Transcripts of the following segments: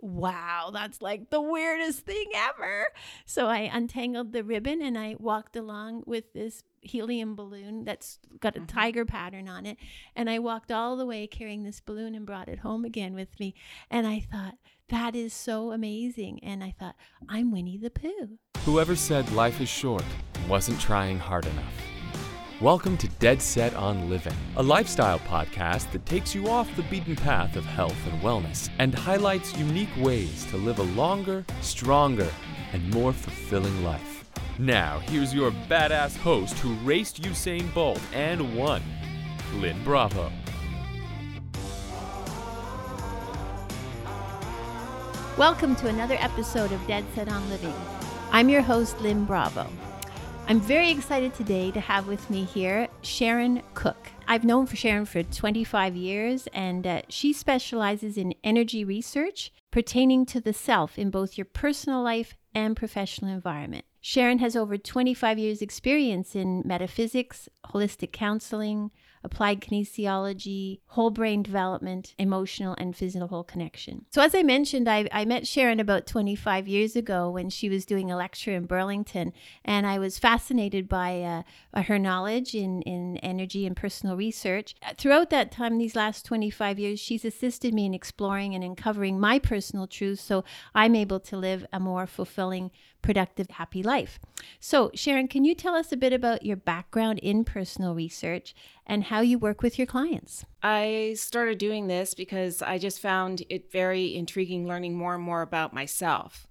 wow, that's like the weirdest thing ever. So I untangled the ribbon and I walked along with this helium balloon that's got a mm-hmm. tiger pattern on it. And I walked all the way carrying this balloon and brought it home again with me. And I thought, that is so amazing. And I thought, I'm Winnie the Pooh. Whoever said life is short wasn't trying hard enough. Welcome to Dead Set on Living, a lifestyle podcast that takes you off the beaten path of health and wellness and highlights unique ways to live a longer, stronger, and more fulfilling life. Now, here's your badass host who raced Usain Bolt and won, Lynn Bravo. Welcome to another episode of Dead Set on Living. I'm your host, Lynn Bravo. I'm very excited today to have with me here Sharon Cook. I've known for Sharon for 25 years, and uh, she specializes in energy research pertaining to the self in both your personal life and professional environment. Sharon has over 25 years' experience in metaphysics, holistic counseling, applied kinesiology, whole brain development, emotional and physical connection. So, as I mentioned, I, I met Sharon about 25 years ago when she was doing a lecture in Burlington, and I was fascinated by uh, her knowledge in, in energy and personal research. Throughout that time, these last 25 years, she's assisted me in exploring and uncovering my personal truths so I'm able to live a more fulfilling productive, happy life. So, Sharon, can you tell us a bit about your background in personal research and how you work with your clients? I started doing this because I just found it very intriguing learning more and more about myself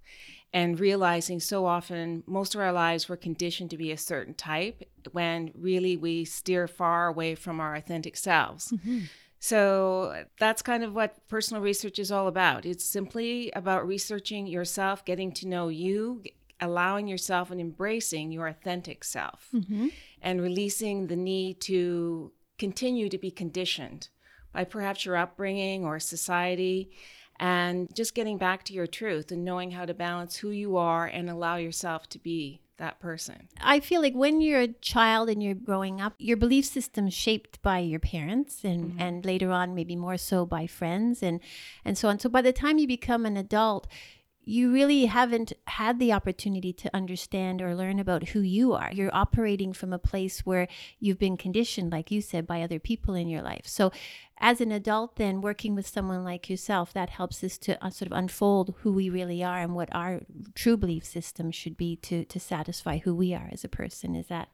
and realizing so often most of our lives we're conditioned to be a certain type when really we steer far away from our authentic selves. Mm-hmm. So that's kind of what personal research is all about. It's simply about researching yourself, getting to know you, allowing yourself and embracing your authentic self mm-hmm. and releasing the need to continue to be conditioned by perhaps your upbringing or society and just getting back to your truth and knowing how to balance who you are and allow yourself to be that person. I feel like when you're a child and you're growing up, your belief system is shaped by your parents and, mm-hmm. and later on maybe more so by friends and and so on. So by the time you become an adult, you really haven't had the opportunity to understand or learn about who you are. You're operating from a place where you've been conditioned, like you said, by other people in your life. So, as an adult, then working with someone like yourself, that helps us to uh, sort of unfold who we really are and what our true belief system should be to to satisfy who we are as a person. Is that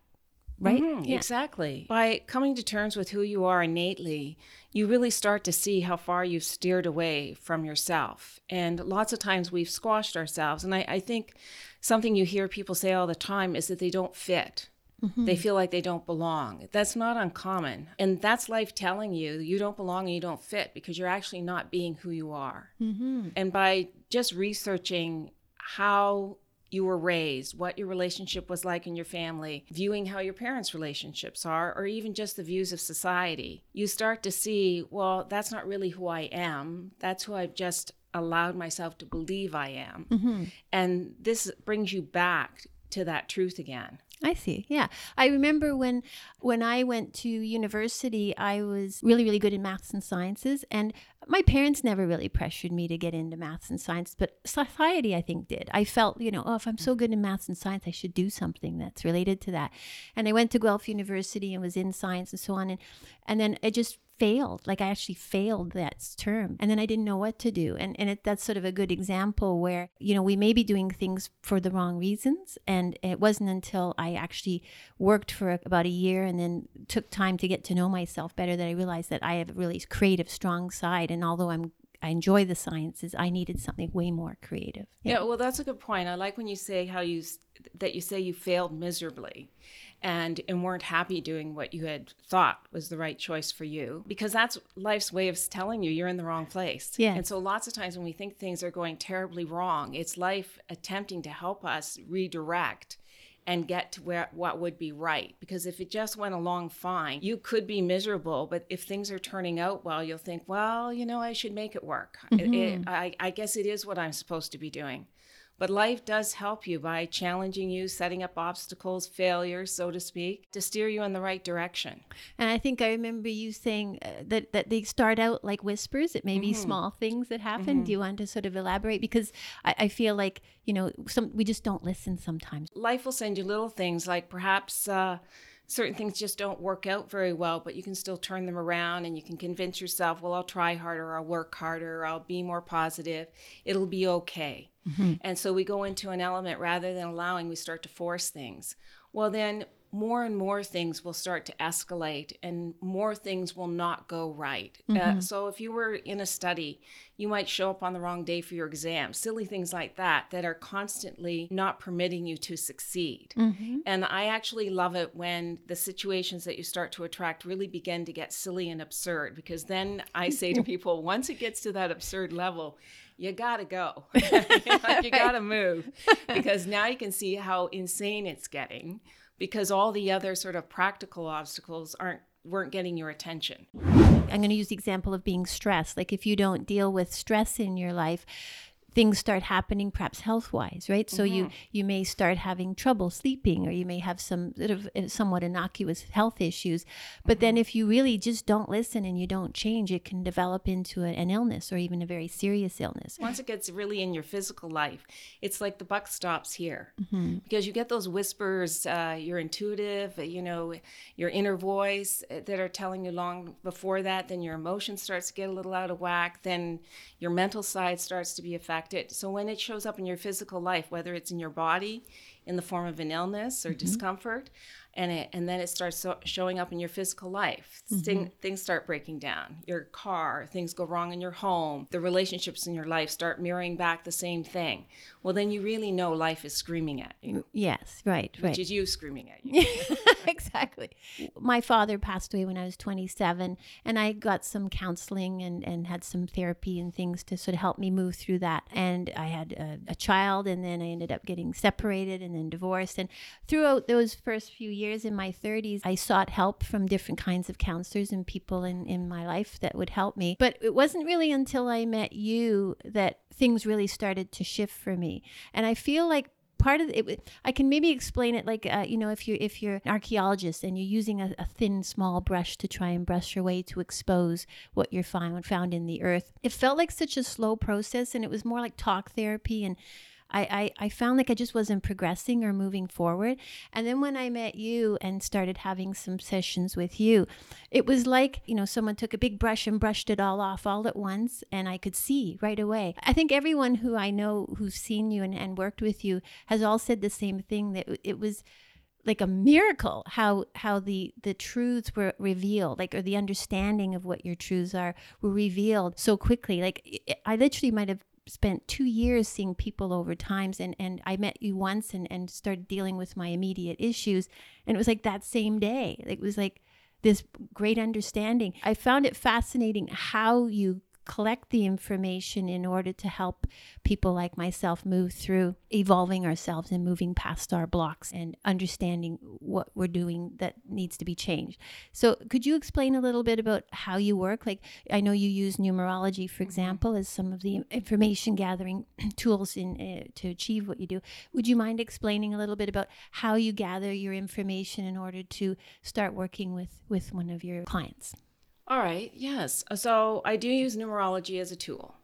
right? Mm-hmm, yeah. Exactly. By coming to terms with who you are innately, you really start to see how far you've steered away from yourself. And lots of times we've squashed ourselves. And I, I think something you hear people say all the time is that they don't fit. Mm-hmm. They feel like they don't belong. That's not uncommon. And that's life telling you you don't belong and you don't fit because you're actually not being who you are. Mm-hmm. And by just researching how you were raised, what your relationship was like in your family, viewing how your parents' relationships are, or even just the views of society, you start to see, well, that's not really who I am. That's who I've just allowed myself to believe I am. Mm-hmm. And this brings you back to that truth again. I see. Yeah. I remember when when I went to university, I was really really good in maths and sciences and my parents never really pressured me to get into maths and science, but society I think did. I felt, you know, oh, if I'm so good in maths and science, I should do something that's related to that. And I went to Guelph University and was in science and so on and and then it just failed like i actually failed that term and then i didn't know what to do and, and it, that's sort of a good example where you know we may be doing things for the wrong reasons and it wasn't until i actually worked for about a year and then took time to get to know myself better that i realized that i have a really creative strong side and although i'm I enjoy the sciences. I needed something way more creative. Yeah. yeah, well, that's a good point. I like when you say how you that you say you failed miserably, and and weren't happy doing what you had thought was the right choice for you because that's life's way of telling you you're in the wrong place. Yeah. And so lots of times when we think things are going terribly wrong, it's life attempting to help us redirect and get to where what would be right because if it just went along fine you could be miserable but if things are turning out well you'll think well you know i should make it work mm-hmm. it, it, I, I guess it is what i'm supposed to be doing But life does help you by challenging you, setting up obstacles, failures, so to speak, to steer you in the right direction. And I think I remember you saying uh, that that they start out like whispers. It may be small things that happen. Do you want to sort of elaborate? Because I, I feel like you know some we just don't listen sometimes. Life will send you little things like perhaps. Uh, certain things just don't work out very well, but you can still turn them around and you can convince yourself, well, I'll try harder, I'll work harder, I'll be more positive, it'll be okay. Mm-hmm. And so we go into an element rather than allowing, we start to force things. Well, then more and more things will start to escalate and more things will not go right. Uh, mm-hmm. so if you were in a study, you might show up on the wrong day for your exam, silly things like that, that are constantly not permitting you to succeed. Mm-hmm. And I actually love it when the situations that you start to attract really begin to get silly and absurd because then I say to people, once it gets to that absurd level, you gotta go. you gotta move because now you can see how insane it's getting because all the other sort of practical obstacles aren't weren't getting your attention. I'm going to use the example of being stressed. Like if you don't deal with stress in your life, things start happening perhaps health wise right so you you may start having trouble sleeping or you may have some sort of uh, somewhat innocuous health issues but then if you really just don't listen and you don't change it can develop into a, an illness or even a very serious illness Once it gets really in your physical life, it's like the buck stops here because you get those whispers, uh, your intuitive, you know, your inner voice uh, that are telling you long before that. Then your emotion starts to get a little out of whack. Then your mental side starts to be affected. So when it shows up in your physical life, whether it's in your body in the form of an illness or mm-hmm. discomfort, and it, and then it starts so, showing up in your physical life. Thing, mm-hmm. things start breaking down. Your car, things go wrong in your home. The relationships in your life start mirroring back the same thing. Well, then you really know life is screaming at you, mm, yes right right which is you screaming at you. exactly. My father passed away when I was 27, and I got some counseling and, and had some therapy and things to sort of help me move through that. And I had a, a child, and then I ended up getting separated and then divorced. And throughout those first few years in my 30s, I sought help from different kinds of counselors and people in, in my life that would help me. But it wasn't really until I met you that things really started to shift for me. And I feel like part of it i can maybe explain it like uh, you know if you're if you're an archaeologist and you're using a, a thin small brush to try and brush your way to expose what you're found found in the earth it felt like such a slow process and it was more like talk therapy and I, I, I found like I just wasn't progressing or moving forward. And then when I met you and started having some sessions with you, it was like, you know, someone took a big brush and brushed it all off all at once and I could see right away. I think everyone who I know who's seen you and, and worked with you has all said the same thing that it was like a miracle how how the the truths were revealed like or the understanding of what your truths are were revealed so quickly like i literally might have spent two years seeing people over times and and i met you once and and started dealing with my immediate issues and it was like that same day. It was like this great understanding. I found it fascinating how you collect the information in order to help people like myself move through evolving ourselves and moving past our blocks and understanding what we're doing that needs to be changed. So, could you explain a little bit about how you work? Like, I know you use numerology, for example, as some of the information gathering tools in uh, to achieve what you do. Would you mind explaining a little bit about how you gather your information in order to start working with with one of your clients? All right, yes. So I do use numerology as a tool.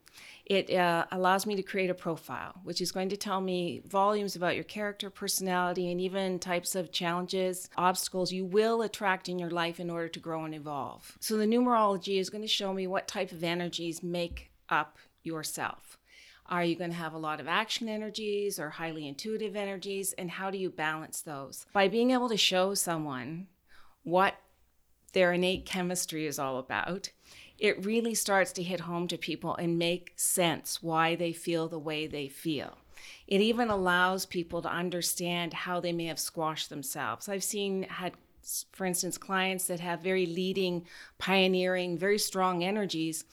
It uh, allows me to create a profile, which is going to tell me volumes about your character, personality, and even types of challenges, obstacles you will attract in your life in order to grow and evolve. So the numerology is going to show me what type of energies make up yourself. Are you going to have a lot of action energies or highly intuitive energies? And how do you balance those? By being able to show someone what their innate chemistry is all about, it really starts to hit home to people and make sense why they feel the way they feel. It even allows people to understand how they may have squashed themselves. I've seen, had, for instance, clients that have very leading, pioneering, very strong energies,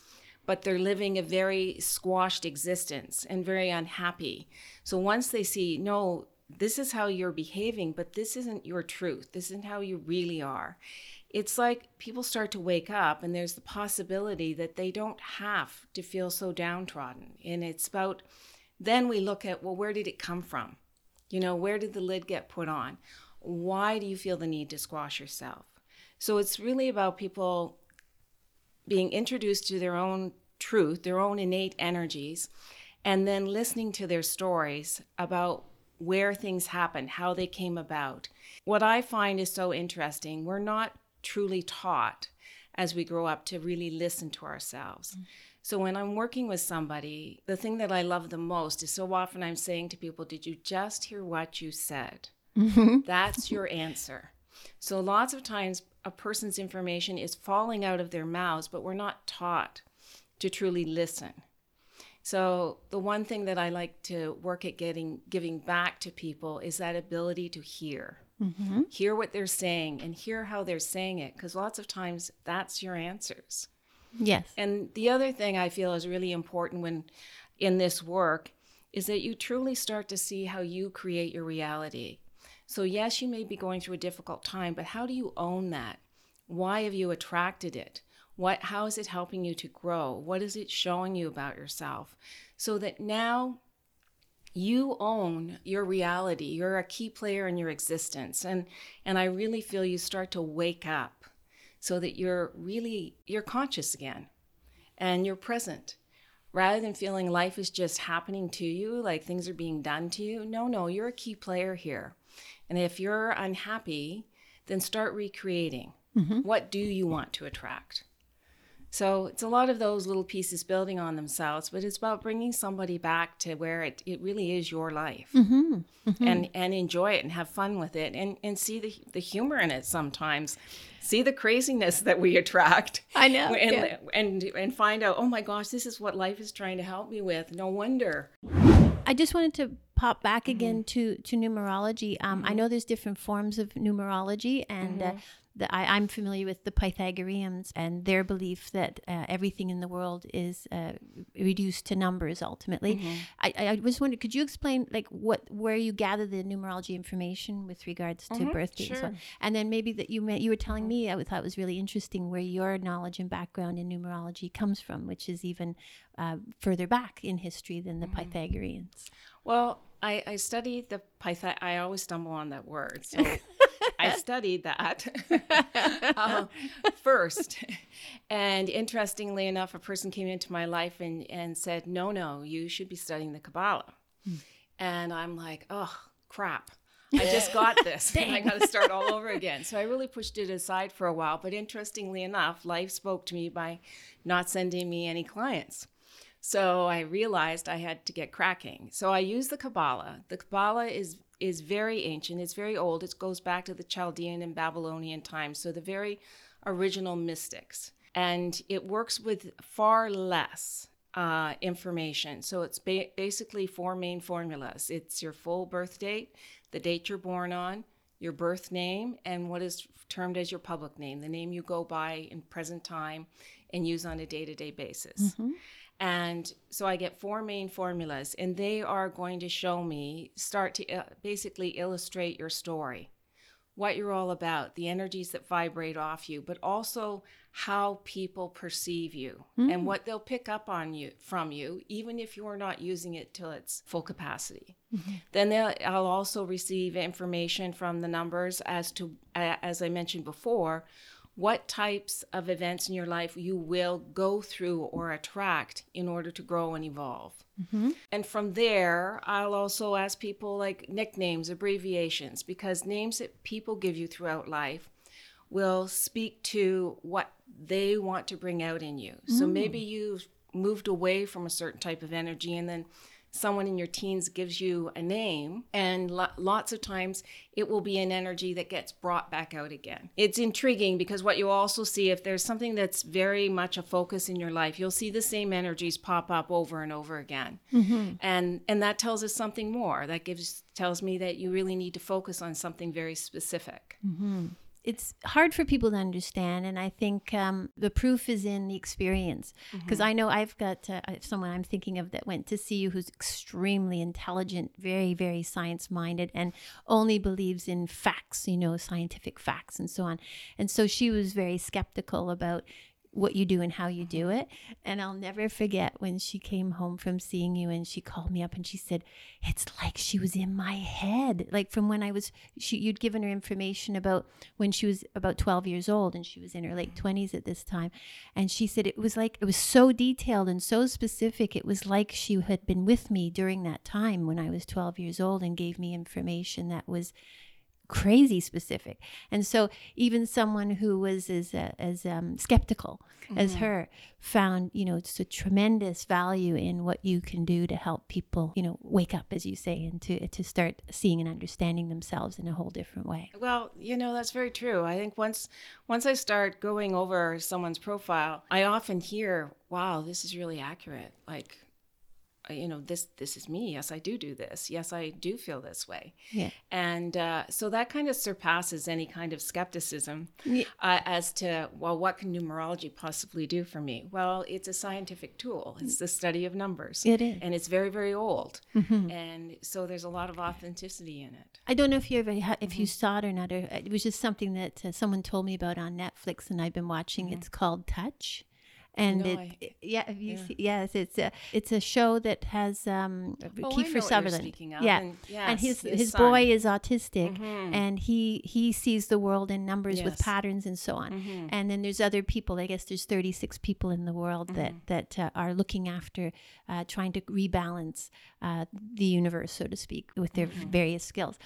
but they're living a very squashed existence and very unhappy. So once they see, no, this is how you're behaving, but this isn't your truth, this isn't how you really are it's like people start to wake up and there's the possibility that they don't have to feel so downtrodden and it's about Then we look at, well, where did it come from? You know, where did the lid get put on? Why do you feel the need to squash yourself? So it's really about people being introduced to their own truth, their own innate energies, and then listening to their stories about where things happened, how they came about. What I find is so interesting, we're not truly taught as we grow up to really listen to ourselves. Mm-hmm. So when I'm working with somebody, the thing that I love the most is so often I'm saying to people, Did you just hear what you said? Mm-hmm. That's your answer. So lots of times a person's information is falling out of their mouths, but we're not taught to truly listen. So the one thing that I like to work at getting giving back to people is that ability to hear. Mm-hmm. Hear what they're saying and hear how they're saying it because lots of times that's your answers. Yes. And the other thing I feel is really important when in this work is that you truly start to see how you create your reality. So, yes, you may be going through a difficult time, but how do you own that? Why have you attracted it? What, how is it helping you to grow? What is it showing you about yourself? So that now you own your reality. You're a key player in your existence. And, and I really feel you start to wake up so that you're really, you're conscious again and you're present rather than feeling life is just happening to you, like things are being done to you. No, no, you're a key player here. And if you're unhappy, then start recreating. Mm-hmm. What do you want to attract? So it's a lot of those little pieces building on themselves, but it's about bringing somebody back to where it, it really is your life mm-hmm. Mm-hmm. and and enjoy it and have fun with it and, and see the, the humor in it sometimes. See the craziness that we attract. I know. And, yeah. and, and find out, oh my gosh, this is what life is trying to help me with. No wonder. I just wanted to pop back mm-hmm. again to to numerology. Um, I mm-hmm. know there's different forms of numerology, and uh, mm-hmm the, I, am familiar with the Pythagoreans and their belief that uh, everything in the world is uh, reduced to numbers ultimately. Mm-hmm. I, I was wondering, could you explain like what where you gather the numerology information with regards to mm-hmm, birthday sure. and so? And then maybe that you you were telling me I thought was really interesting where your knowledge and background in numerology comes from, which is even uh, further back in history than the mm-hmm. Pythagoreans. Well, I, I studied the Pythag. I always stumble on that word. So I studied that uh, first. And interestingly enough, a person came into my life and, and said, No, no, you should be studying the Kabbalah. Hmm. And I'm like, Oh, crap. I just got this and I got to start all over again. So I really pushed it aside for a while. But interestingly enough, life spoke to me by not sending me any clients. So I realized I had to get cracking. So I used the Kabbalah. The Kabbalah is is very ancient. It's very old. It goes back to the Chaldean and Babylonian times. So the very original mystics. And it works with far less uh, information. So it's ba- basically four main formulas it's your full birth date, the date you're born on, your birth name, and what is termed as your public name, the name you go by in present time and use on a day to day basis. Mm-hmm. And so I get four main formulas, and they are going to show me, start to uh, basically illustrate your story, what you're all about, the energies that vibrate off you, but also how people perceive you mm. and what they'll pick up on you from you, even if you're not using it till its full capacity. Mm-hmm. Then I'll also receive information from the numbers as to, as I mentioned before, what types of events in your life you will go through or attract in order to grow and evolve. Mm-hmm. And from there, I'll also ask people like nicknames, abbreviations, because names that people give you throughout life will speak to what they want to bring out in you. Mm. So maybe you've moved away from a certain type of energy and then someone in your teens gives you a name, and lo- lots of times it will be an energy that gets brought back out again. It's intriguing because what you also see, if there's something that's very much a focus in your life, you'll see the same energies pop up over and over again, mm-hmm. and and that tells us something more. That gives tells me that you really need to focus on something very specific. Mm-hmm it's hard for people to understand and i think um, the proof is in the experience because mm-hmm. i know i've got uh, someone i'm thinking of that went to see you who's extremely intelligent very very science minded and only believes in facts you know scientific facts and so on and so she was very skeptical about what you do and how you do it. And I'll never forget when she came home from seeing you and she called me up and she said, It's like she was in my head. Like from when I was, she, you'd given her information about when she was about 12 years old and she was in her late 20s at this time. And she said, It was like, it was so detailed and so specific. It was like she had been with me during that time when I was 12 years old and gave me information that was crazy specific. And so even someone who was as uh, as um, skeptical mm-hmm. as her found, you know, it's a tremendous value in what you can do to help people, you know, wake up, as you say, and to to start seeing and understanding themselves in a whole different way. Well, you know, that's very true. I think once once I start going over someone's profile, I often hear, "Wow, this is really accurate." Like you know this this is me yes i do do this yes i do feel this way yeah. and uh, so that kind of surpasses any kind of skepticism yeah. uh, as to well what can numerology possibly do for me well it's a scientific tool it's the study of numbers it is and it's very very old mm-hmm. and so there's a lot of authenticity in it i don't know if you ever ha- if mm-hmm. you saw it or not or it was just something that uh, someone told me about on netflix and i've been watching mm-hmm. it's called touch and no, it, I, it, yeah, you yeah. See, yes, it's a it's a show that has um, oh, Kiefer Sutherland. Yeah, and, yes, and his his, his, boy is autistic, Mhm. and he he sees the world in numbers with patterns and so on. Mhm. And then there's other people. I guess there's 36 people in the world that Mm-hmm. that uh, are looking after uh, trying to rebalance uh, the universe, so to speak, with their Mm-hmm. various skills.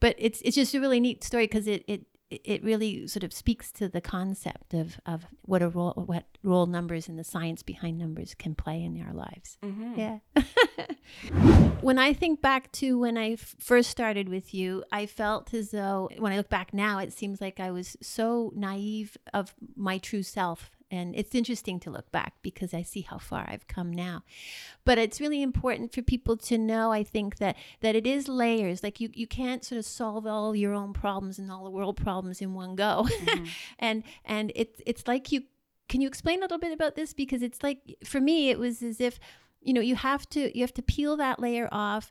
But it's it's just a really neat story because it it it really sort of speaks to the concept of, of what a role what role numbers and the science behind numbers can play in our lives. Mhm. Yeah. when I think back to when I f- first started with you, I felt as though when I look back now, it seems like I was so naive of my true self. And it's interesting to look back because I see how far I've come now. But it's really important for people to know, I think, that that it is layers. Like you, you can't sort of solve all your own problems and all the world problems in one go. Mm-hmm. and and it's it's like you can you explain a little bit about this? Because it's like for me, it was as if you know you have to you have to peel that layer off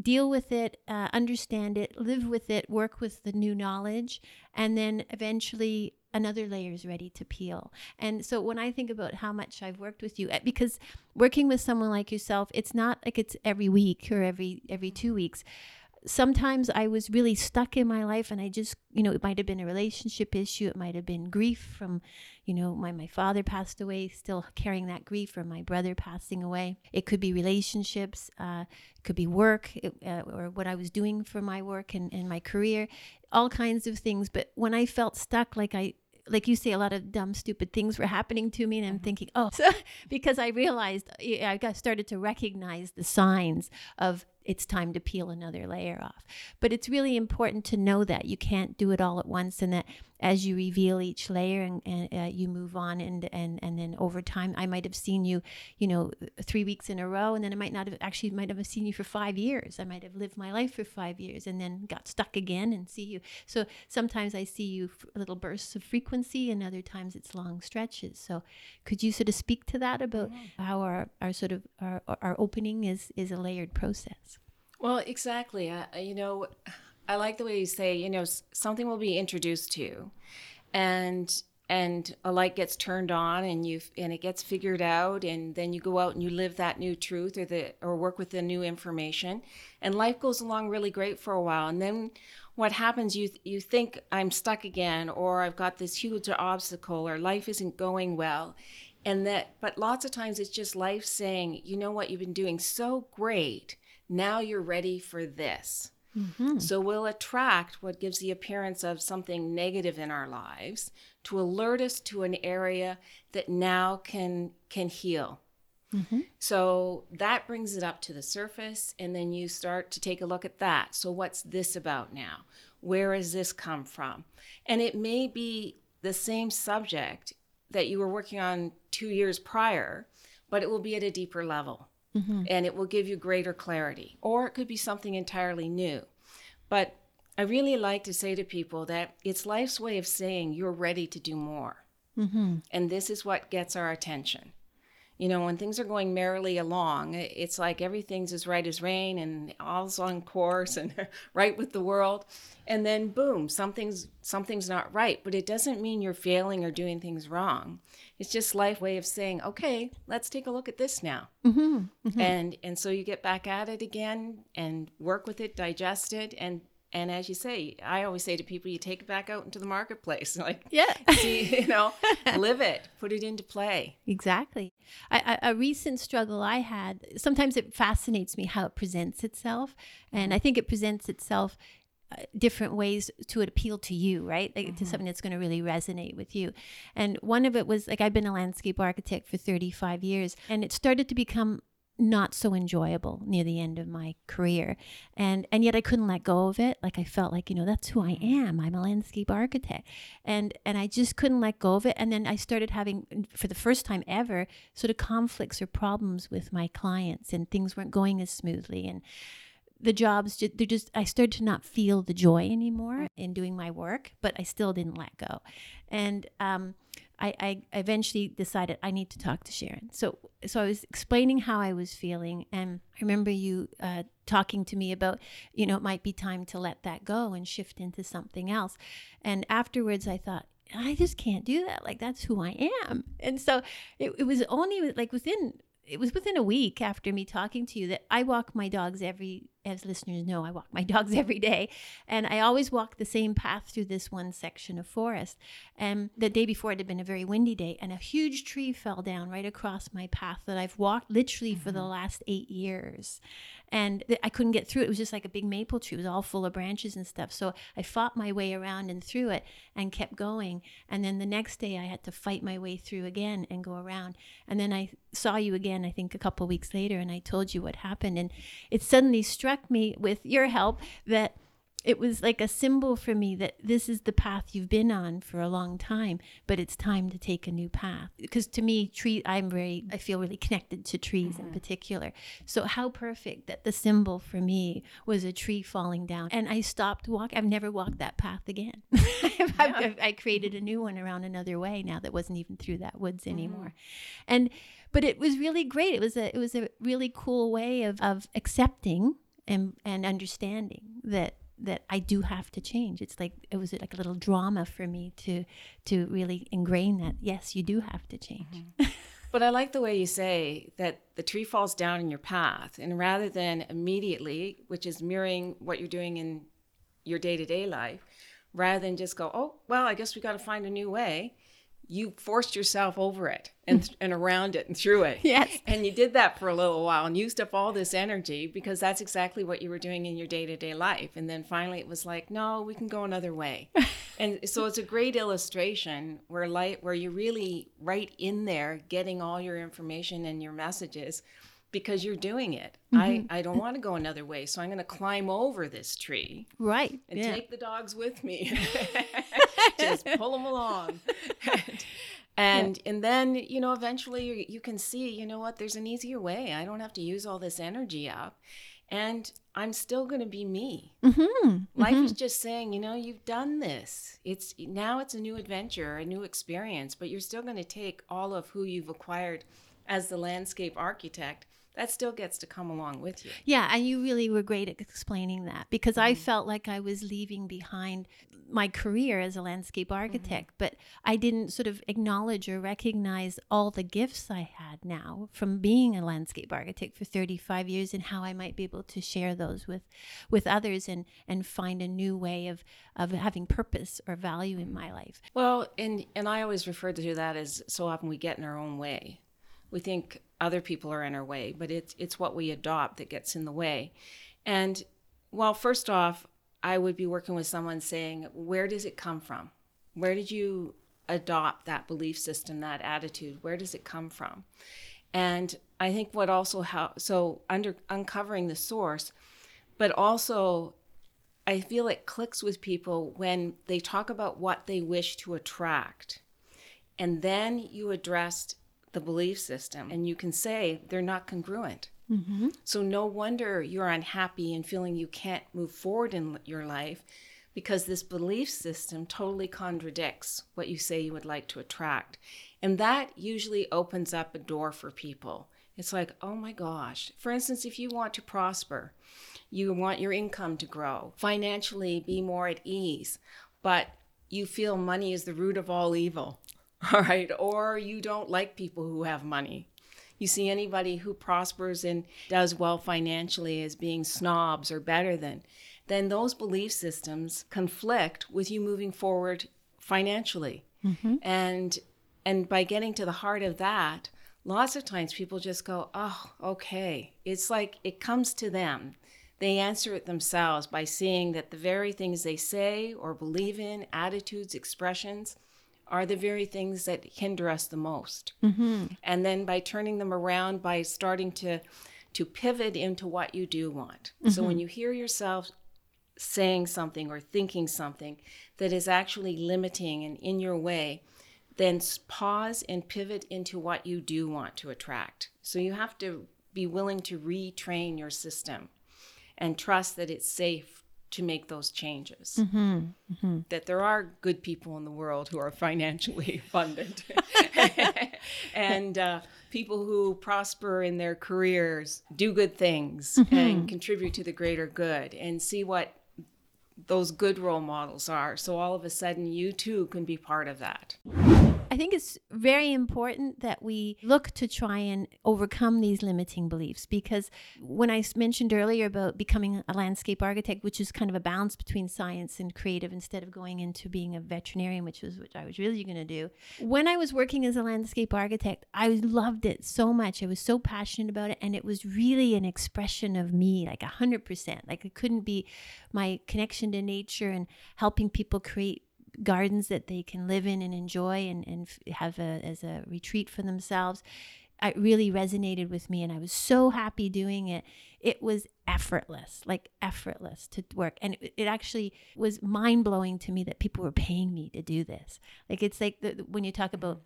deal with it uh, understand it live with it work with the new knowledge and then eventually another layer is ready to peel. And so when i think about how much i've worked with you uh, because working with someone like yourself it's not like it's every week or every every two weeks sometimes I was really stuck in my life and I just, you know, it might have been a relationship issue. It might have been grief from, you know, my, my father passed away, still carrying that grief, or my brother passing away. It could be relationships, uh, it could be work, it, uh, or what I was doing for my work and, and my career, all kinds of things. But when I felt stuck, like I, like you say, a lot of dumb, stupid things were happening to me, and I'm mm-hmm. thinking, oh, so, because I realized I got started to recognize the signs of it's time to peel another layer off. But it's really important to know that you can't do it all at once, and that as you reveal each layer and, and uh, you move on, and and and then over time, I might have seen you, you know, three weeks in a row, and then I might not have actually might have seen you for five years. I might have lived my life for five years, and then got stuck again and see you. So sometimes I see you f- little bursts of frequency, and other times it's long stretches. So could you sort of speak to that about how our, our sort of our, our opening is is a layered process? Well, exactly. I- you know, I like the way you say, you know, something will be introduced to you, and and a light gets turned on, and you and it gets figured out, and then you go out and you live that new truth or the or work with the new information, and life goes along really great for a while, and then what happens you you think I'm stuck again, or I've got this huge obstacle, or life isn't going well. And that, but lots of times it's just life saying, you know what, you've been doing so great. Now you're ready for this. Mm-hmm. So we'll attract what gives the appearance of something negative in our lives to alert us to an area that now can can heal. Mm-hmm. So that brings it up to the surface, and then you start to take a look at that. So, what's this about now? Where has this come from? And it may be the same subject that you were working on two years prior, but it will be at a deeper level and it will give you greater clarity. Or it could be something entirely new. But I really like to say to people that it's life's way of saying you're ready to do more. Mm-hmm. And this is what gets our attention. You know, when things are going merrily along, it's like everything's as right as rain and all's on course and right with the world. And then boom, something's something's not right. But it doesn't mean you're failing or doing things wrong. It's just life way of saying, okay, let's take a look at this now. Mm-hmm, mm-hmm. And and so you get back at it again and work with it, digest it, and and as you say, I always say to people, you take it back out into the marketplace. Like, yeah, see, you know, live it, put it into play. Exactly. I, I, a recent struggle I had, sometimes it fascinates me how it presents itself. And I think it presents itself uh, different ways to appeal to you, right? Like mm-hmm. to something that's going to really resonate with you. And one of it was like I've been a landscape architect for 35 years, and it started to become not so enjoyable near the end of my career. And and yet I couldn't let go of it. Like I felt like you know that's who I mm-hmm. am. I'm a landscape architect. And and I just couldn't let go of it. And then I started having for the first time ever sort of conflicts or problems with my clients and things weren't going as smoothly. And the jobs they're just i started to not feel the joy anymore in doing my work but i still didn't let go. And um, I, I eventually decided I need to talk to Sharon. So so I was explaining how I was feeling, and I remember you uh, talking to me about, you know, it might be time to let that go and shift into something else. And afterwards, I thought, I just can't do that. Like that's who I am. And so it, it was only like within it was within a week after me talking to you that I walk my dogs every as listeners know, I walk my dogs every day, and I always walk the same path through this one section of forest. And the day before, it had been a very windy day, and a huge tree fell down right across my path that I've walked literally mm-hmm. for the mm-hmm. last eight years. And I couldn't get through it. Was just like a big maple tree. It was all full of branches and stuff. So I fought my way around and through it and kept going. And then the next day, I had to fight my way through again and go around. And then I saw you again, I think a couple weeks later, and I told you what happened. And it suddenly struck me with your help that it was like a symbol for me that this is the path you've been on for a long time but it's time to take a new path because to me tree i'm very i feel really connected to trees mm-hmm. in particular so how perfect that the symbol for me was a tree falling down and i stopped walking i've never walked that path again yeah. I, I, created a new one around another way now that wasn't even through that woods mm-hmm. anymore mm-hmm. and but it was really great it was a it was a really cool way of of accepting and and understanding that that I do have to change. It's like it was like a little drama for me to to really ingrain that yes, you do have to change. Mm-hmm. but I like the way you say that the tree falls down in your path, and rather than immediately, which is mirroring what you're doing in your day to day life, rather than just go, oh well, I guess we got to find a new way you forced yourself over it and, and around it and through it. Yes. And you did that for a little while and used up all this energy because that's exactly what you were doing in your day to day life. And then finally it was like, no, we can go another way. and so it's a great illustration where light where you're really right in there getting all your information and your messages because you're doing it. Mm-hmm. I, I don't want to go another way. So I'm going to climb over this tree. Right. And yeah. take the dogs with me. Just pull them along. and and, yeah. and then, you know, eventually you, you can see, you know what, there's an easier way. I don't have to use all this energy up. And I'm still going to be me. Mm-hmm. Life mm-hmm. is just saying, you know, you've done this. It's now it's a new adventure, a new experience, but you're still going to take all of who you've acquired as the landscape architect that still gets to come along with you. Yeah, and you really were great at explaining that because mm-hmm. I felt like I was leaving behind my career as a landscape mm-hmm. architect, mm-hmm. but I didn't sort of acknowledge or recognize all the gifts I had now from being a landscape architect for 35 years and how I might be able to share those with with others and and find a new way of of having purpose or value in my life. Well, and and I always refer to that as so often we get in our own way. We think other people are in our way, but it's it's what we adopt that gets in the way. And well, first off, I would be working with someone saying, where does it come from? Where did you adopt that belief system, that attitude? Where does it come from? And I think what also how so under uncovering the source, but also I feel it clicks with people when they talk about what they wish to attract. And then you addressed the belief system and you can say they're not congruent. Mm-hmm. So no wonder you're unhappy and feeling you can't move forward in your life because this belief system totally contradicts what you say you would like to attract. And that usually opens up a door for people. It's like, oh my gosh. For instance, if you want to prosper, you want your income to grow, financially be more at ease, but you feel money is the root of all evil, all right? Or you don't like people who have money. You see anybody who prospers and does well financially as being snobs or better than then those belief systems conflict with you moving forward financially. Mm-hmm. And and by getting to the heart of that, lots of times people just go, "Oh, okay." It's like it comes to them. They answer it themselves by seeing that the very things they say or believe in, attitudes, expressions, are the very things that hinder us the most. Mm-hmm. And then by turning them around, by starting to to pivot into what you do want. Mm-hmm. So when you hear yourself saying something or thinking something that is actually limiting and in your way, then pause and pivot into what you do want to attract. So you have to be willing to retrain your system and trust that it's safe to make those changes. Mm-hmm, mm-hmm. That there are good people in the world who are financially abundant and uh, people who prosper in their careers, do good things, mm-hmm. and contribute to the greater good, and see what those good role models are. So all of a sudden, you too can be part of that. I think it's very important that we look to try and overcome these limiting beliefs because when I mentioned earlier about becoming a landscape architect, which is kind of a balance between science and creative instead of going into being a veterinarian, which was what I was really going to do. When I was working as a landscape architect, I loved it so much. I was so passionate about it. And it was really an expression of me, like 100%. Like it couldn't be my connection to nature and helping people create gardens that they can live in and enjoy and, and have a, as a retreat for themselves. It really resonated with me, and I was so happy doing it. It was effortless, like effortless to work. And it, it actually was mind blowing to me that people were paying me to do this. Like, it's like the, when you talk about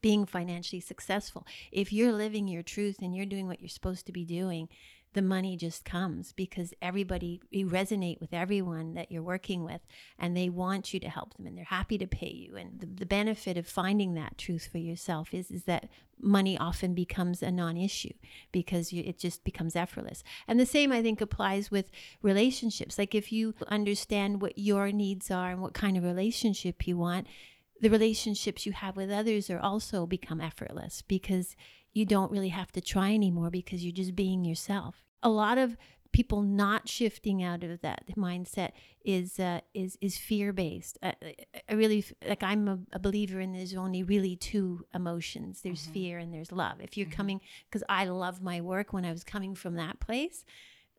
being financially successful, if you're living your truth and you're doing what you're supposed to be doing, the money just comes because everybody you resonate with everyone that you're working with and they want you to help them and they're happy to pay you. And the, the benefit of finding that truth for yourself is is that money often becomes a non-issue because you, it just becomes effortless. And the same i think applies with relationships. Like if you understand what your needs are and what kind of relationship you want the relationships you have with others are also become effortless because you don't really have to try anymore because you're just being yourself a lot of people not shifting out of that mindset is uh, is is fear based. I, I, really like I'm a, a, believer in there's only really two emotions. There's mm-hmm. fear and there's love. If you're mm-hmm. coming because I love my work when I was coming from that place,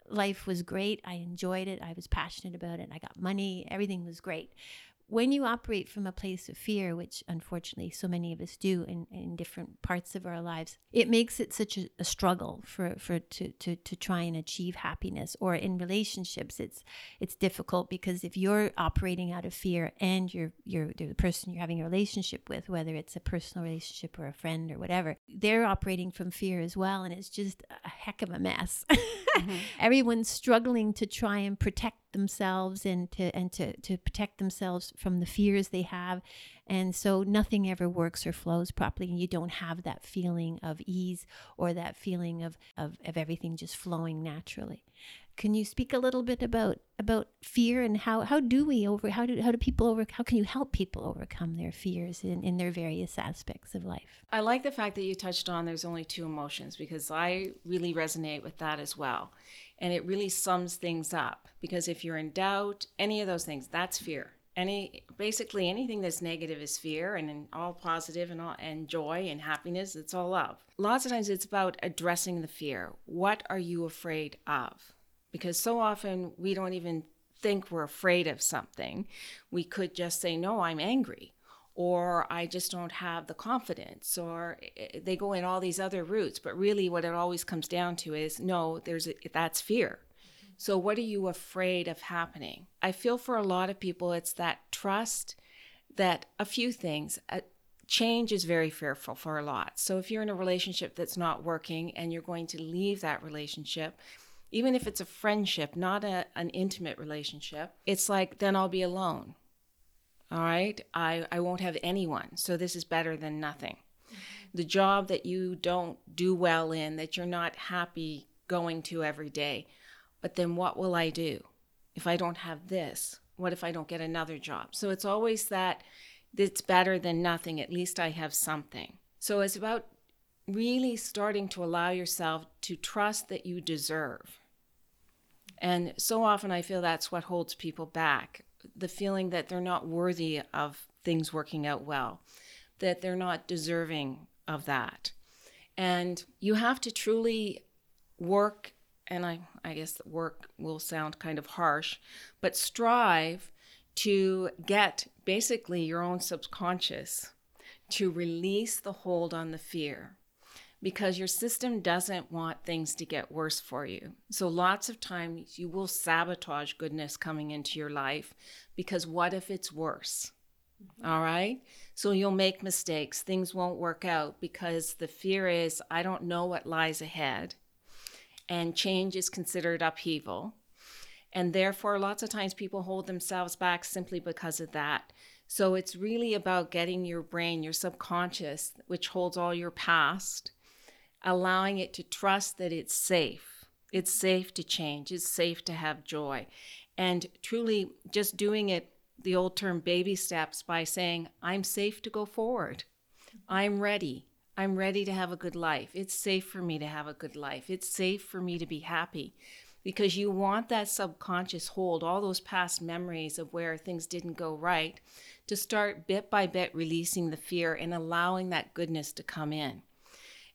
life was great. I enjoyed it. I was passionate about it. I got money. Everything was great when you operate from a place of fear, which unfortunately so many of us do in, in different parts of our lives, it makes it such a, a, struggle for, for to, to, to try and achieve happiness. Or in relationships, it's it's difficult because if you're operating out of fear and you're you're the person you're having a relationship with, whether it's a personal relationship or a friend or whatever, they're operating from fear as well, and it's just a heck of a mess. mm-hmm. Everyone's struggling to try and protect themselves and to and to to protect themselves from the fears they have. And so nothing ever works or flows properly and you don't have that feeling of ease or that feeling of of, of everything just flowing naturally can you speak a little bit about about fear and how how do we over how do how do people over how can you help people overcome their fears in, in their various aspects of life? I like the fact that you touched on there's only two emotions because i really resonate with that as well. And it really sums things up because if you're in doubt any of those things that's fear. Any basically anything that's negative is fear and all positive and all and joy and happiness it's all love. Lots of times it's about addressing the fear. What are you afraid of because so often we don't even think we're afraid of something we could just say no i'm angry or I just don't have the confidence, or eh, they go in all these other routes. But really, what it always comes down to is no, there's a, that's fear. So, what are you afraid of happening? I feel for a lot of people, it's that trust that a few things. Uh, change is very fearful for a lot. So, if you're in a relationship that's not working and you're going to leave that relationship, even if it's a friendship, not a, an intimate relationship, it's like, then I'll be alone. All right. I, I won't have anyone. So this is better than nothing. The job that you don't do well in, that you're not happy going to every day. But then what will I do if I don't have this? What if I don't get another job? So it's always that it's better than nothing. At least I have something. So it's about really starting to allow yourself to trust that you deserve. And so often I feel that's what holds people back the feeling that they're not worthy of things working out well, that they're not deserving of that. And you have to truly work, and I, I guess work will sound kind of harsh, but strive to get basically your own subconscious to release the hold on the fear because your system doesn't want things to get worse for you. So, lots of times you will sabotage goodness coming into your life because what if it's worse? All right. So, you'll make mistakes. Things won't work out because the fear is, I don't know what lies ahead. And change is considered upheaval. And therefore, lots of times people hold themselves back simply because of that. So, it's really about getting your brain, your subconscious, which holds all your past, allowing it to trust that it's safe. It's safe to change, it's safe to have joy. And truly just doing it the old term baby steps by saying, I'm safe to go forward. I'm ready. I'm ready to have a good life. It's safe for me to have a good life. It's safe for me to be happy because you want that subconscious hold, all those past memories of where things didn't go right, to start bit by bit releasing the fear and allowing that goodness to come in.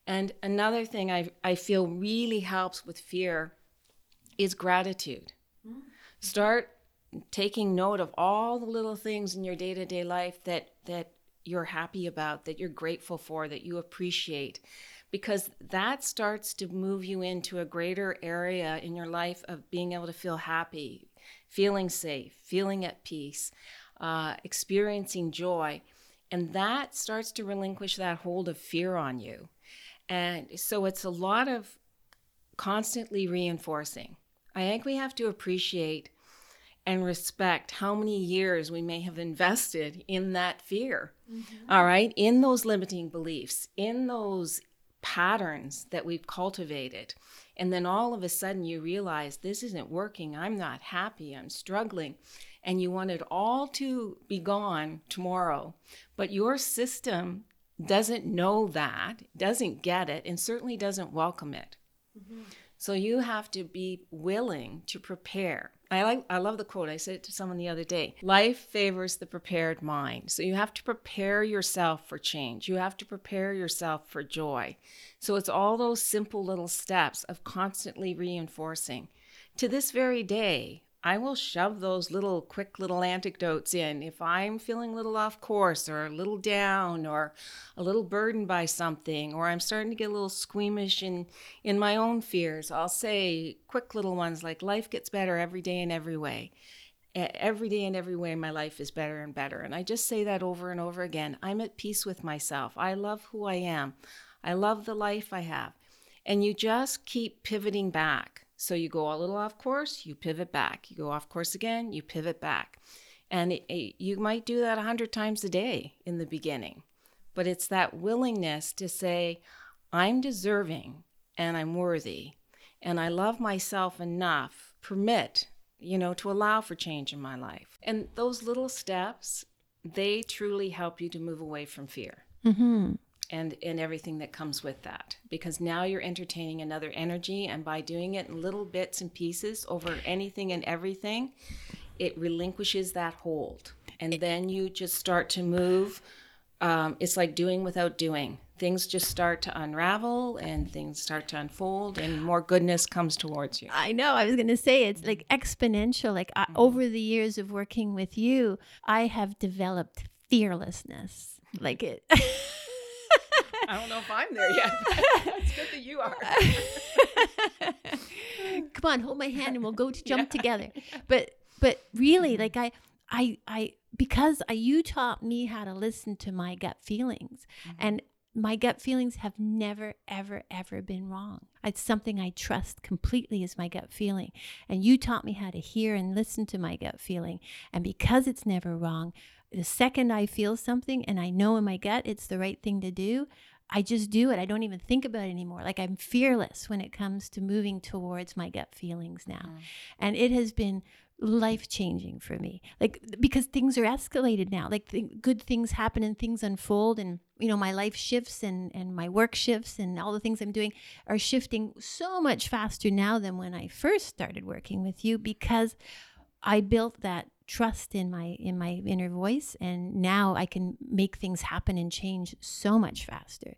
And another thing I, I feel really helps with fear is gratitude. Mm-hmm. Start taking note of all the little things in your day-to-day life that that you're happy about, that you're grateful for, that you appreciate because that starts to move you into a greater area in your life of being able to feel happy, feeling safe, feeling at peace, uh, experiencing joy. And that starts to relinquish that hold of fear on you. And so it's a lot of constantly reinforcing. I think we have to appreciate and respect how many years we may have invested in that fear. Mm-hmm. All right, in those limiting beliefs, in those patterns that we've cultivated. And then all of a sudden you realize this isn't working. I'm not happy. I'm struggling. And you want it all to be gone tomorrow. But your system doesn't know that, doesn't get it, and certainly doesn't welcome it. Mm-hmm. So you have to be willing to prepare. I like I love the quote. I said it to someone the other day. Life favors the prepared mind. So you have to prepare yourself for change. You have to prepare yourself for joy. So it's all those simple little steps of constantly reinforcing. To this very day, I will shove those little quick little anecdotes in. If I'm feeling a little off course or a little down or a little burdened by something, or I'm starting to get a little squeamish in, in my own fears, I'll say quick little ones like life gets better every day in every way. Every day in every way, my life is better and better. And I just say that over and over again. I'm at peace with myself. I love who I am. I love the life I have. And you just keep pivoting back so you go a little off course, you pivot back. You go off course again, you pivot back. And it, it, you might do that a hundred times a day in the beginning. But it's that willingness to say, I'm deserving and I'm worthy and I love myself enough, permit, you know, to allow for change in my life. And those little steps, they truly help you to move away from fear. Mm-hmm and and everything that comes with that. Because now you're entertaining another energy and by doing it in little bits and pieces over anything and everything it relinquishes that hold. And then you just start to move um, it's like doing without doing. Things just start to unravel and things start to unfold and more goodness comes towards you. I know i was going to say it's like exponential. Like I, over the years of working with you i have developed fearlessness. Like it I don't know if I'm there yet. it's good that you are. Come on, hold my hand and we'll go to jump yeah. together. But but really, mm-hmm. like I I I because I, you taught me how to listen to my gut feelings, mm-hmm. and my gut feelings have never, ever, ever been wrong. It's something I trust completely is my gut feeling. And you taught me how to hear and listen to my gut feeling. And because it's never wrong, the second I feel something and I know in my gut it's the right thing to do, I just do it. I don't even think about it anymore. Like I'm fearless when it comes to moving towards my gut feelings now. Mm. And it has been life changing for me. Like because things are escalated now. Like th- good things happen and things unfold and you know my life shifts and and my work shifts and all the things I'm doing are shifting so much faster now than when I first started working with you because I built that trust in my in my inner voice and now I can make things happen and change so much faster.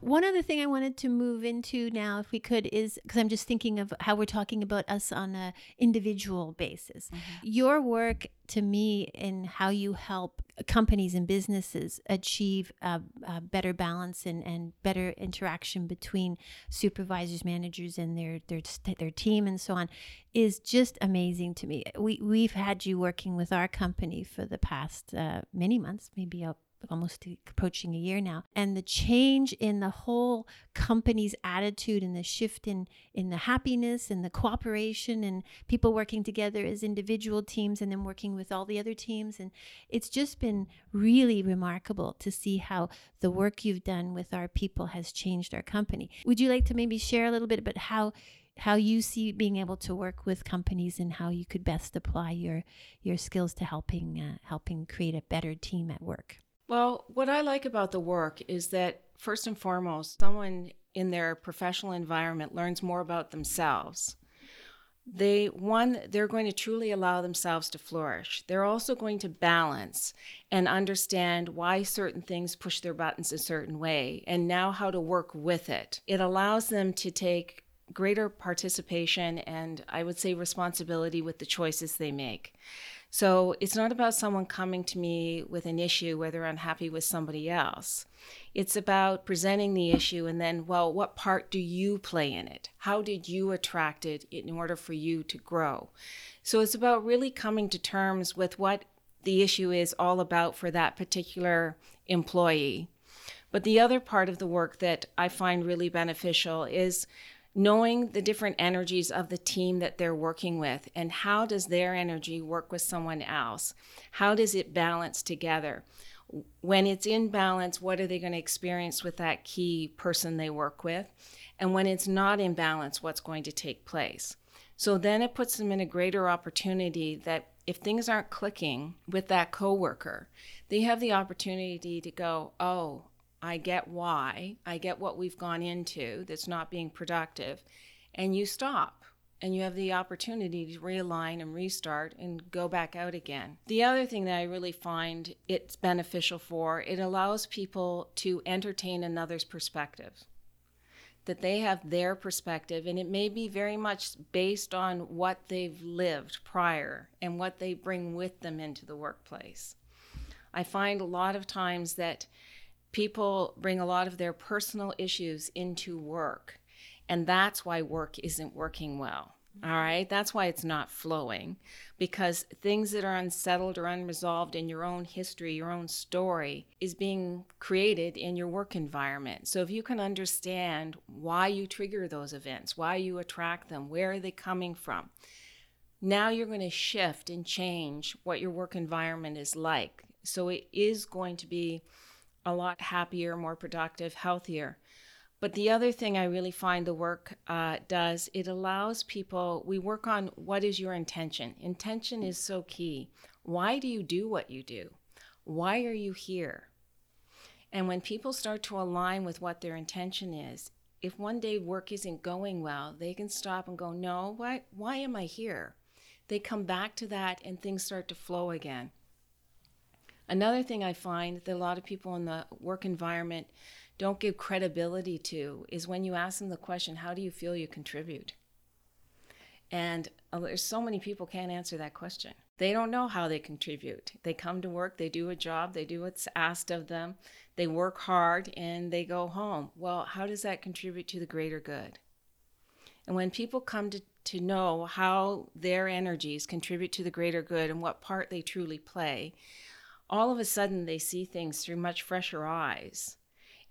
One other thing I wanted to move into now if we could is because I'm just thinking of how we're talking about us on a individual basis. Mm-hmm. Your work to me in how you help companies and businesses achieve a, a, better balance and, and better interaction between supervisors, managers, and their their their team and so on is just amazing to me. We we've had you working with our company for the past uh, many months, maybe almost approaching a year now. And the change in the whole company's attitude and the shift in in the happiness and the cooperation and people working together as individual teams and then working with all the other teams. And it's just been really remarkable to see how the work you've done with our people has changed our company. Would you like to maybe share a little bit about how how you see being able to work with companies and how you could best apply your your skills to helping uh, helping create a better team at work well, what I like about the work is that first and foremost, someone in their professional environment learns more about themselves. They one, they're going to truly allow themselves to flourish. They're also going to balance and understand why certain things push their buttons a certain way and now how to work with it. It allows them to take greater participation and I would say responsibility with the choices they make. So it's not about someone coming to me with an issue where they're unhappy with somebody else. It's about presenting the issue and then, well, what part do you play in it? How did you attract it in order for you to grow? So it's about really coming to terms with what the issue is all about for that particular employee. But the other part of the work that I find really beneficial is knowing the different energies of the team that they're working with and how does their energy work with someone else? How does it balance together? When it's in balance what are they going to experience with that key person they work with? And when it's not in balance what's going to take place? So then it puts them in a greater opportunity that if things aren't clicking with that coworker they have the opportunity to go oh I get why, I get what we've gone into that's not being productive, and you stop and you have the opportunity to realign and restart and go back out again. The other thing that I really find it's beneficial for, it allows people to entertain another's perspective. That they have their perspective, and it may be very much based on what they've lived prior and what they bring with them into the workplace. I find a lot of times that people bring a lot of their personal issues into work. And that's why work isn't working well. Mm-hmm. All right. That's why it's not flowing because things that are unsettled or unresolved in your own history, your own story, is being created in your work environment. So if you can understand why you trigger those events, why you attract them, where are they coming from, now you're going to shift and change what your work environment is like. So it is going to be a lot happier, more productive, healthier. But the other thing I really find the work uh, does, it allows people, we work on what is your intention. Intention is so key. Why do you do what you do? Why are you here? And when people start to align with what their intention is, if one day work isn't going well, they can stop and go, No, why, why am I here? They come back to that and things start to flow again. Another thing I find that a lot of people in the work environment don't give credibility to is when you ask them the question, How do you feel you contribute? And uh, there's so many people can't answer that question. They don't know how they contribute. They come to work, they do a job, they do what's asked of them, they work hard, and they go home. Well, how does that contribute to the greater good? And when people come to, to know how their energies contribute to the greater good and what part they truly play, all of a sudden they see things through much fresher eyes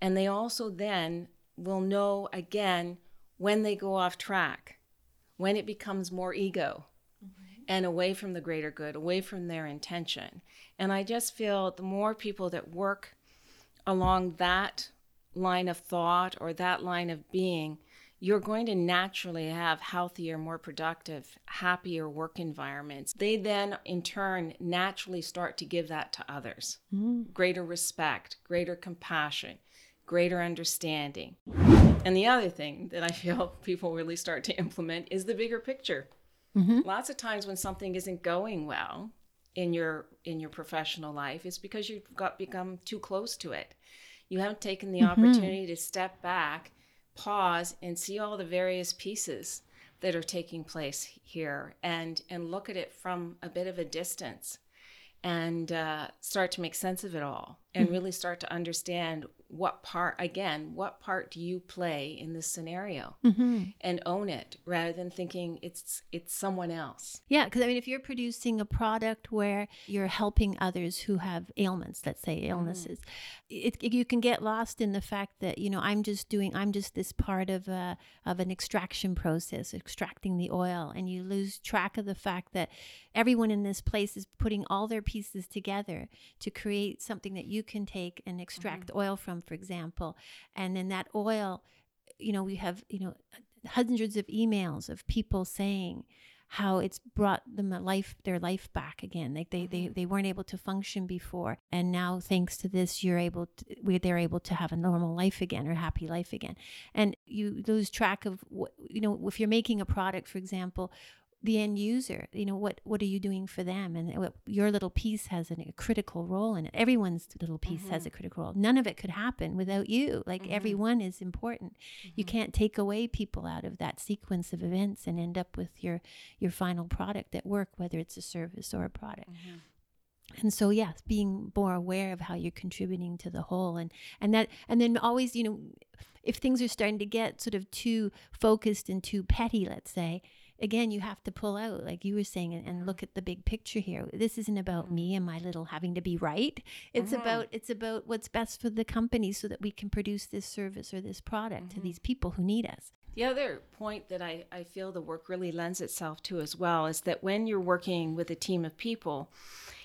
And they also then will know again when they go off track, when it becomes more ego mm-hmm. and away from the greater good, away from their intention. And I just feel the more people that work along that line of thought or that line of being, you're going to naturally have healthier, more productive, happier work environments. They then, in turn, naturally start to give that to others mm. greater respect, greater compassion, greater understanding. And the other thing that I feel people really start to implement is the bigger picture. Mm-hmm. Lots of times when something isn't going well in your in your professional life, it's because you've got become too close to it. You haven't taken the mm-hmm. opportunity to step back, pause, and see all the various pieces that are taking place here, and and look at it from a bit of a distance, and uh, start to make sense of it all, and mm-hmm. really start to understand what part again what part do you play in this scenario mm-hmm. and own it rather than thinking it's it's someone else yeah because i mean if you're producing a product where you're helping others who have ailments let's say mm-hmm. illnesses mm. it, it, you can get lost in the fact that you know i'm just doing i'm just this part of a of an extraction process extracting the oil and you lose track of the fact that everyone in this place is putting all their pieces together to create something that you can take and extract mm-hmm. oil from for example, and then that oil, you know, we have, you know, hundreds of emails of people saying how it's brought them a life their life back again like they, they mm-hmm. they weren't able to function before and now thanks to this you're able to we, they're able to have a normal life again or happy life again and you lose track of what you know if you're making a product for example the end user you know what what are you doing for them and what, your little piece has a, a critical role in it everyone's little piece mm-hmm. has a critical role none of it could happen without you like mm-hmm. everyone is important mm-hmm. you can't take away people out of that sequence of events and end up with your your final product at work whether it's a service or a product mm-hmm. and so yes being more aware of how you're contributing to the whole and and that and then always you know if things are starting to get sort of too focused and too petty let's say again, you have to pull out, like you were saying, and, and, look at the big picture here. This isn't about me and my little having to be right. It's mm-hmm. about it's about what's best for the company so that we can produce this service or this product mm-hmm. to these people who need us. The other point that I, I feel the work really lends itself to as well is that when you're working with a team of people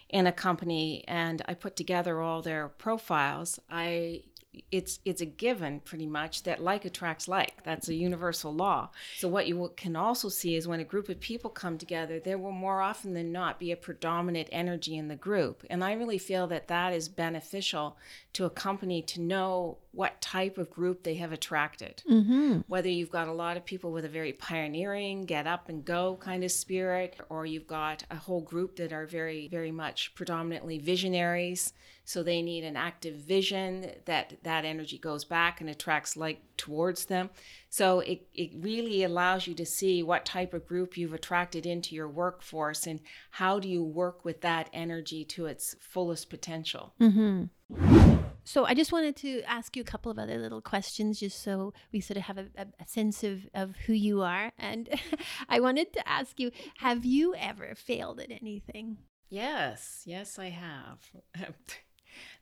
in a company and I put together all their profiles, I it's it's a given pretty much that like attracts like. That's a universal law. So what you can also see is when a group of people come together there will more often than not be a predominant energy in the group. And i really feel that that is beneficial to a company to know what type of group they have attracted. Mm-hmm. Whether you've got a lot of people with a very pioneering, get up and go kind of spirit, or you've got a whole group that are very, very much predominantly visionaries. So they need an active vision that that energy goes back and attracts like towards them. So it, it really allows you to see what type of group you've attracted into your workforce and how do you work with that energy to its fullest potential. Mm-hmm. So I just wanted to ask you a couple of other little questions just so we sort of have a, a sense of, of who you are. And I wanted to ask you, have you ever failed at anything? Yes, yes, I have.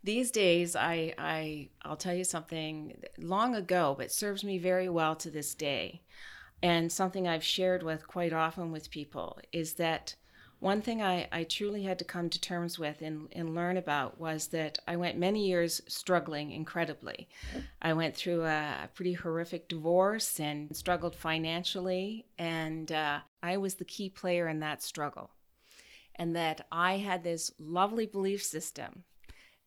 These days, I, I, I'll tell you something long ago, but serves me very well to this day. And something I've shared with quite often with people is that one thing I, I truly had to come to terms with and, and learn about was that I went many years struggling incredibly. I went through a, pretty horrific divorce and struggled financially, and uh, I was the key player in that struggle. And that I had this lovely belief system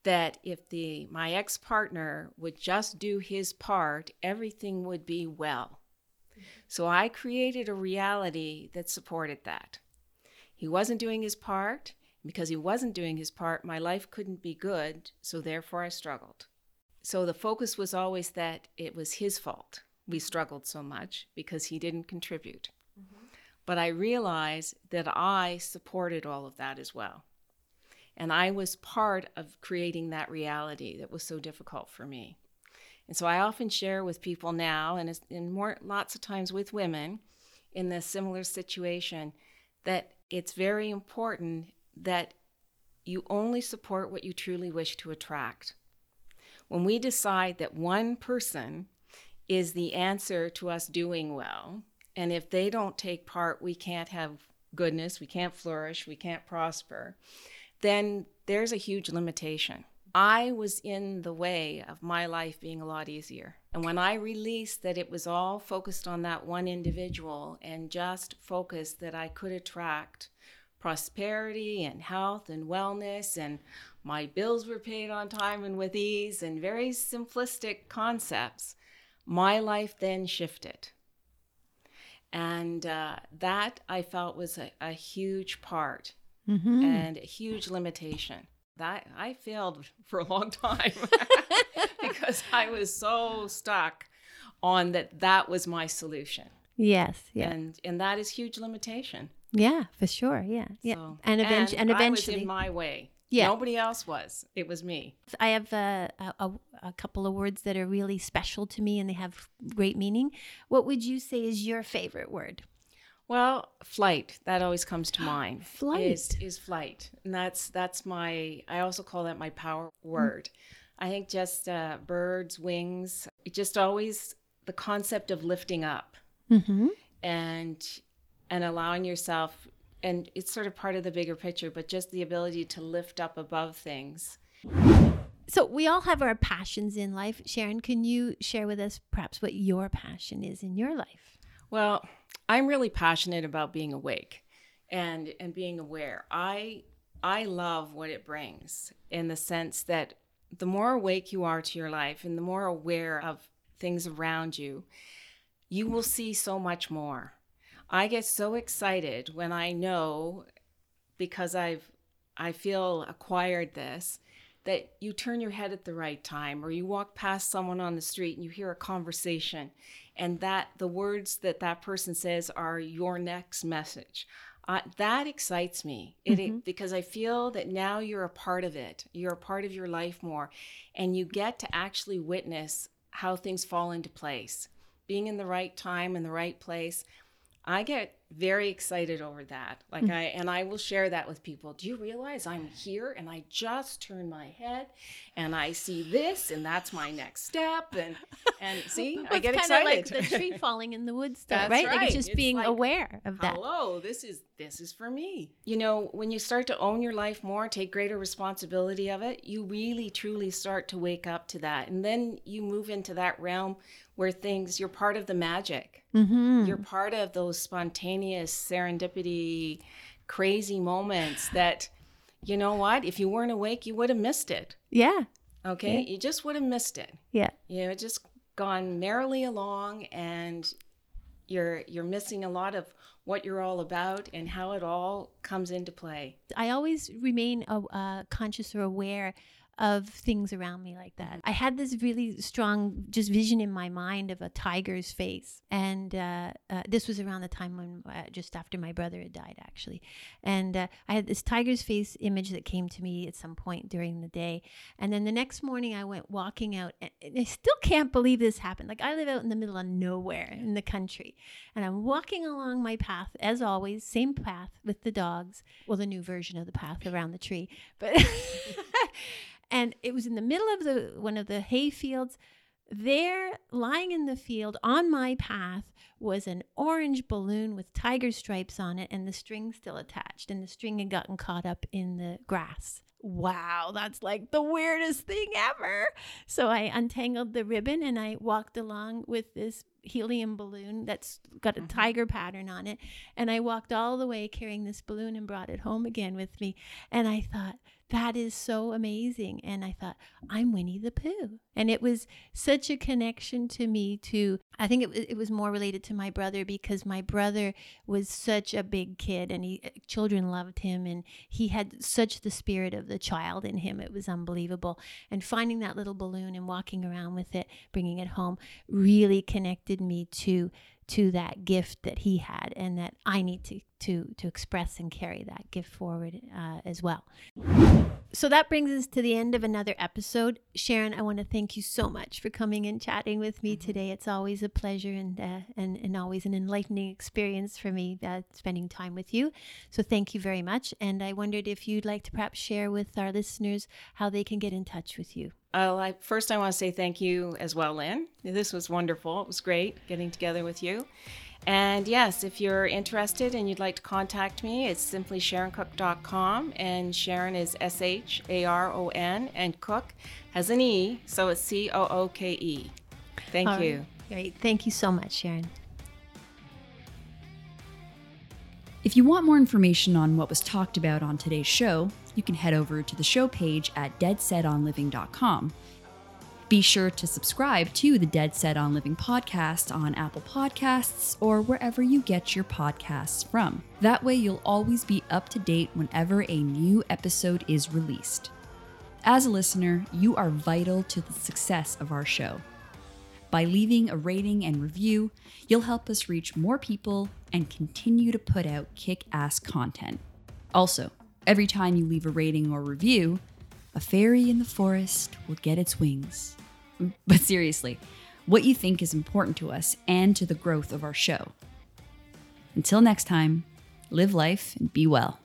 that if the my ex-partner would just do his part, everything would be well. So I created a reality that supported that. He wasn't doing his part. Because he wasn't doing his part, my life couldn't be good, so therefore I struggled. So the focus was always that it was his fault. We struggled so much because he didn't contribute. Mm-hmm. But I realized that I supported all of that as well. And I was part of creating that reality that was so difficult for me. And so I often share with people now, and, and more lots of times with women in this similar situation, that it's very important that you only support what you truly wish to attract. when we decide that one person is the answer to us doing well, and if they don't take part, we can't have goodness, we can't flourish, we can't prosper, then there's a huge limitation. I was in the way of my life being a lot easier. And when I released that it was all focused on that one individual and just focused that I could attract prosperity and health and wellness and my bills were paid on time and with ease and very simplistic concepts, my life then shifted. And uh, that I felt was a, a huge part mm-hmm. and a huge limitation. That I failed for a long time because I was so stuck on that that was my solution. Yes, yeah. And and that is huge limitation. Yeah, for sure. Yeah. Yeah. So, and, eventu- and, and eventually I was in my way. Yeah. Nobody else was. It was me. I have uh, a, a, a, couple of words that are really special to me and they have great meaning. What would you say is your favorite word? Well, flight. That always comes to mind. flight is, is flight, and that's that's my. I also call that my power word. Mm. I think just uh, birds, wings. Just always the concept of lifting up, mm-hmm. and and allowing yourself and it's sort of part of the bigger picture, but just the ability to lift up above things. So we all have our passions in life. Sharon, can you share with us perhaps what your passion is in your life? Well, I'm really passionate about being awake and and being aware. I I love what it brings in the sense that the more awake you are to your life and the more aware of things around you, you will see so much more. I get so excited when I know because I've I feel acquired this that you turn your head at the right time or you walk past someone on the street and you hear a conversation and that the words that that person says are your next message. Uh, that excites me. It, mm-hmm. it, because i feel that now you're a part of it. You're a part of your life more and you get to actually witness how things fall into place. Being in the right time in the right place I get very excited over that. Like mm. I and I will share that with people. Do you realize I'm here and I just turn my head and I see this and that's my next step and and see well, I get excited. like the tree falling in the woods stuff, right? right? Like it's just it's being like, aware of that. Hello, this is this is for me. You know, when you start to own your life more, take greater responsibility of it, you really truly start to wake up to that. And then you move into that realm where things you're part of the magic. Mm-hmm. You're part of those spontaneous serendipity, crazy moments that, you know what? If you weren't awake, you would have missed it. Yeah. Okay. Yeah. You just would have missed it. Yeah. You know, just gone merrily along and you're you're missing a lot of what you're all about and how it all comes into play. I always remain uh, conscious or aware of things around me like that. I had this really strong just vision in my mind of a tiger's face, and uh, uh, this was around the time when uh, just after my brother had died, actually. And uh, I had this tiger's face image that came to me at some point during the day, and then the next morning I went walking out, and I still can't believe this happened. Like I live out in the middle of nowhere in the country, and I'm walking along my path as always, same path with the dogs. Well, the new version of the path around the tree, but. and it was in the middle of the one of the hay fields. There lying in the field on my path was an orange balloon with tiger stripes on it and the string still attached and the string had gotten caught up in the grass. Wow that's like the weirdest thing ever. So i untangled the ribbon and i walked along with this helium balloon that's got a mm-hmm. tiger pattern on it and i walked all the way carrying this balloon and brought it home again with me. And i thought that is so amazing. And I thought, I'm Winnie the Pooh. And it was such a connection to me, to, I think it, it was more related to my brother because my brother was such a big kid and he, children loved him and he had such the spirit of the child in him. It was unbelievable. And finding that little balloon and walking around with it, bringing it home, really connected me to to that gift that he had and that I need to to to express and carry that gift forward uh, as well. So that brings us to the end of another episode. Sharon, I want to thank you so much for coming and chatting with me today. It's always a pleasure and uh, and and always an enlightening experience for me uh, spending time with you. So thank you very much. And I wondered if you'd like to perhaps share with our listeners how they can get in touch with you. Well, I, first, I want to say thank you as well, Lynn. This was wonderful. It was great getting together with you. And yes, if you're interested and you'd like to contact me, it's simply SharonCooke.com. And Sharon is S H A R O N, and Cooke has an E, so it's C O O K E. Thank All you. right. Great. Thank you so much, Sharon. If you want more information on what was talked about on today's show, you can head over to the show page at deadsetonliving.com. Be sure to subscribe to the Dead Set on Living podcast on Apple Podcasts or wherever you get your podcasts from. That way, you'll always be up to date whenever a new episode is released. As a listener, you are vital to the success of our show. By leaving a rating and review, you'll help us reach more people and continue to put out kick ass content. Also, every time you leave a rating or review, a fairy in the forest will get its wings. But seriously, what you think is important to us and to the growth of our show. Until next time, live life and be well.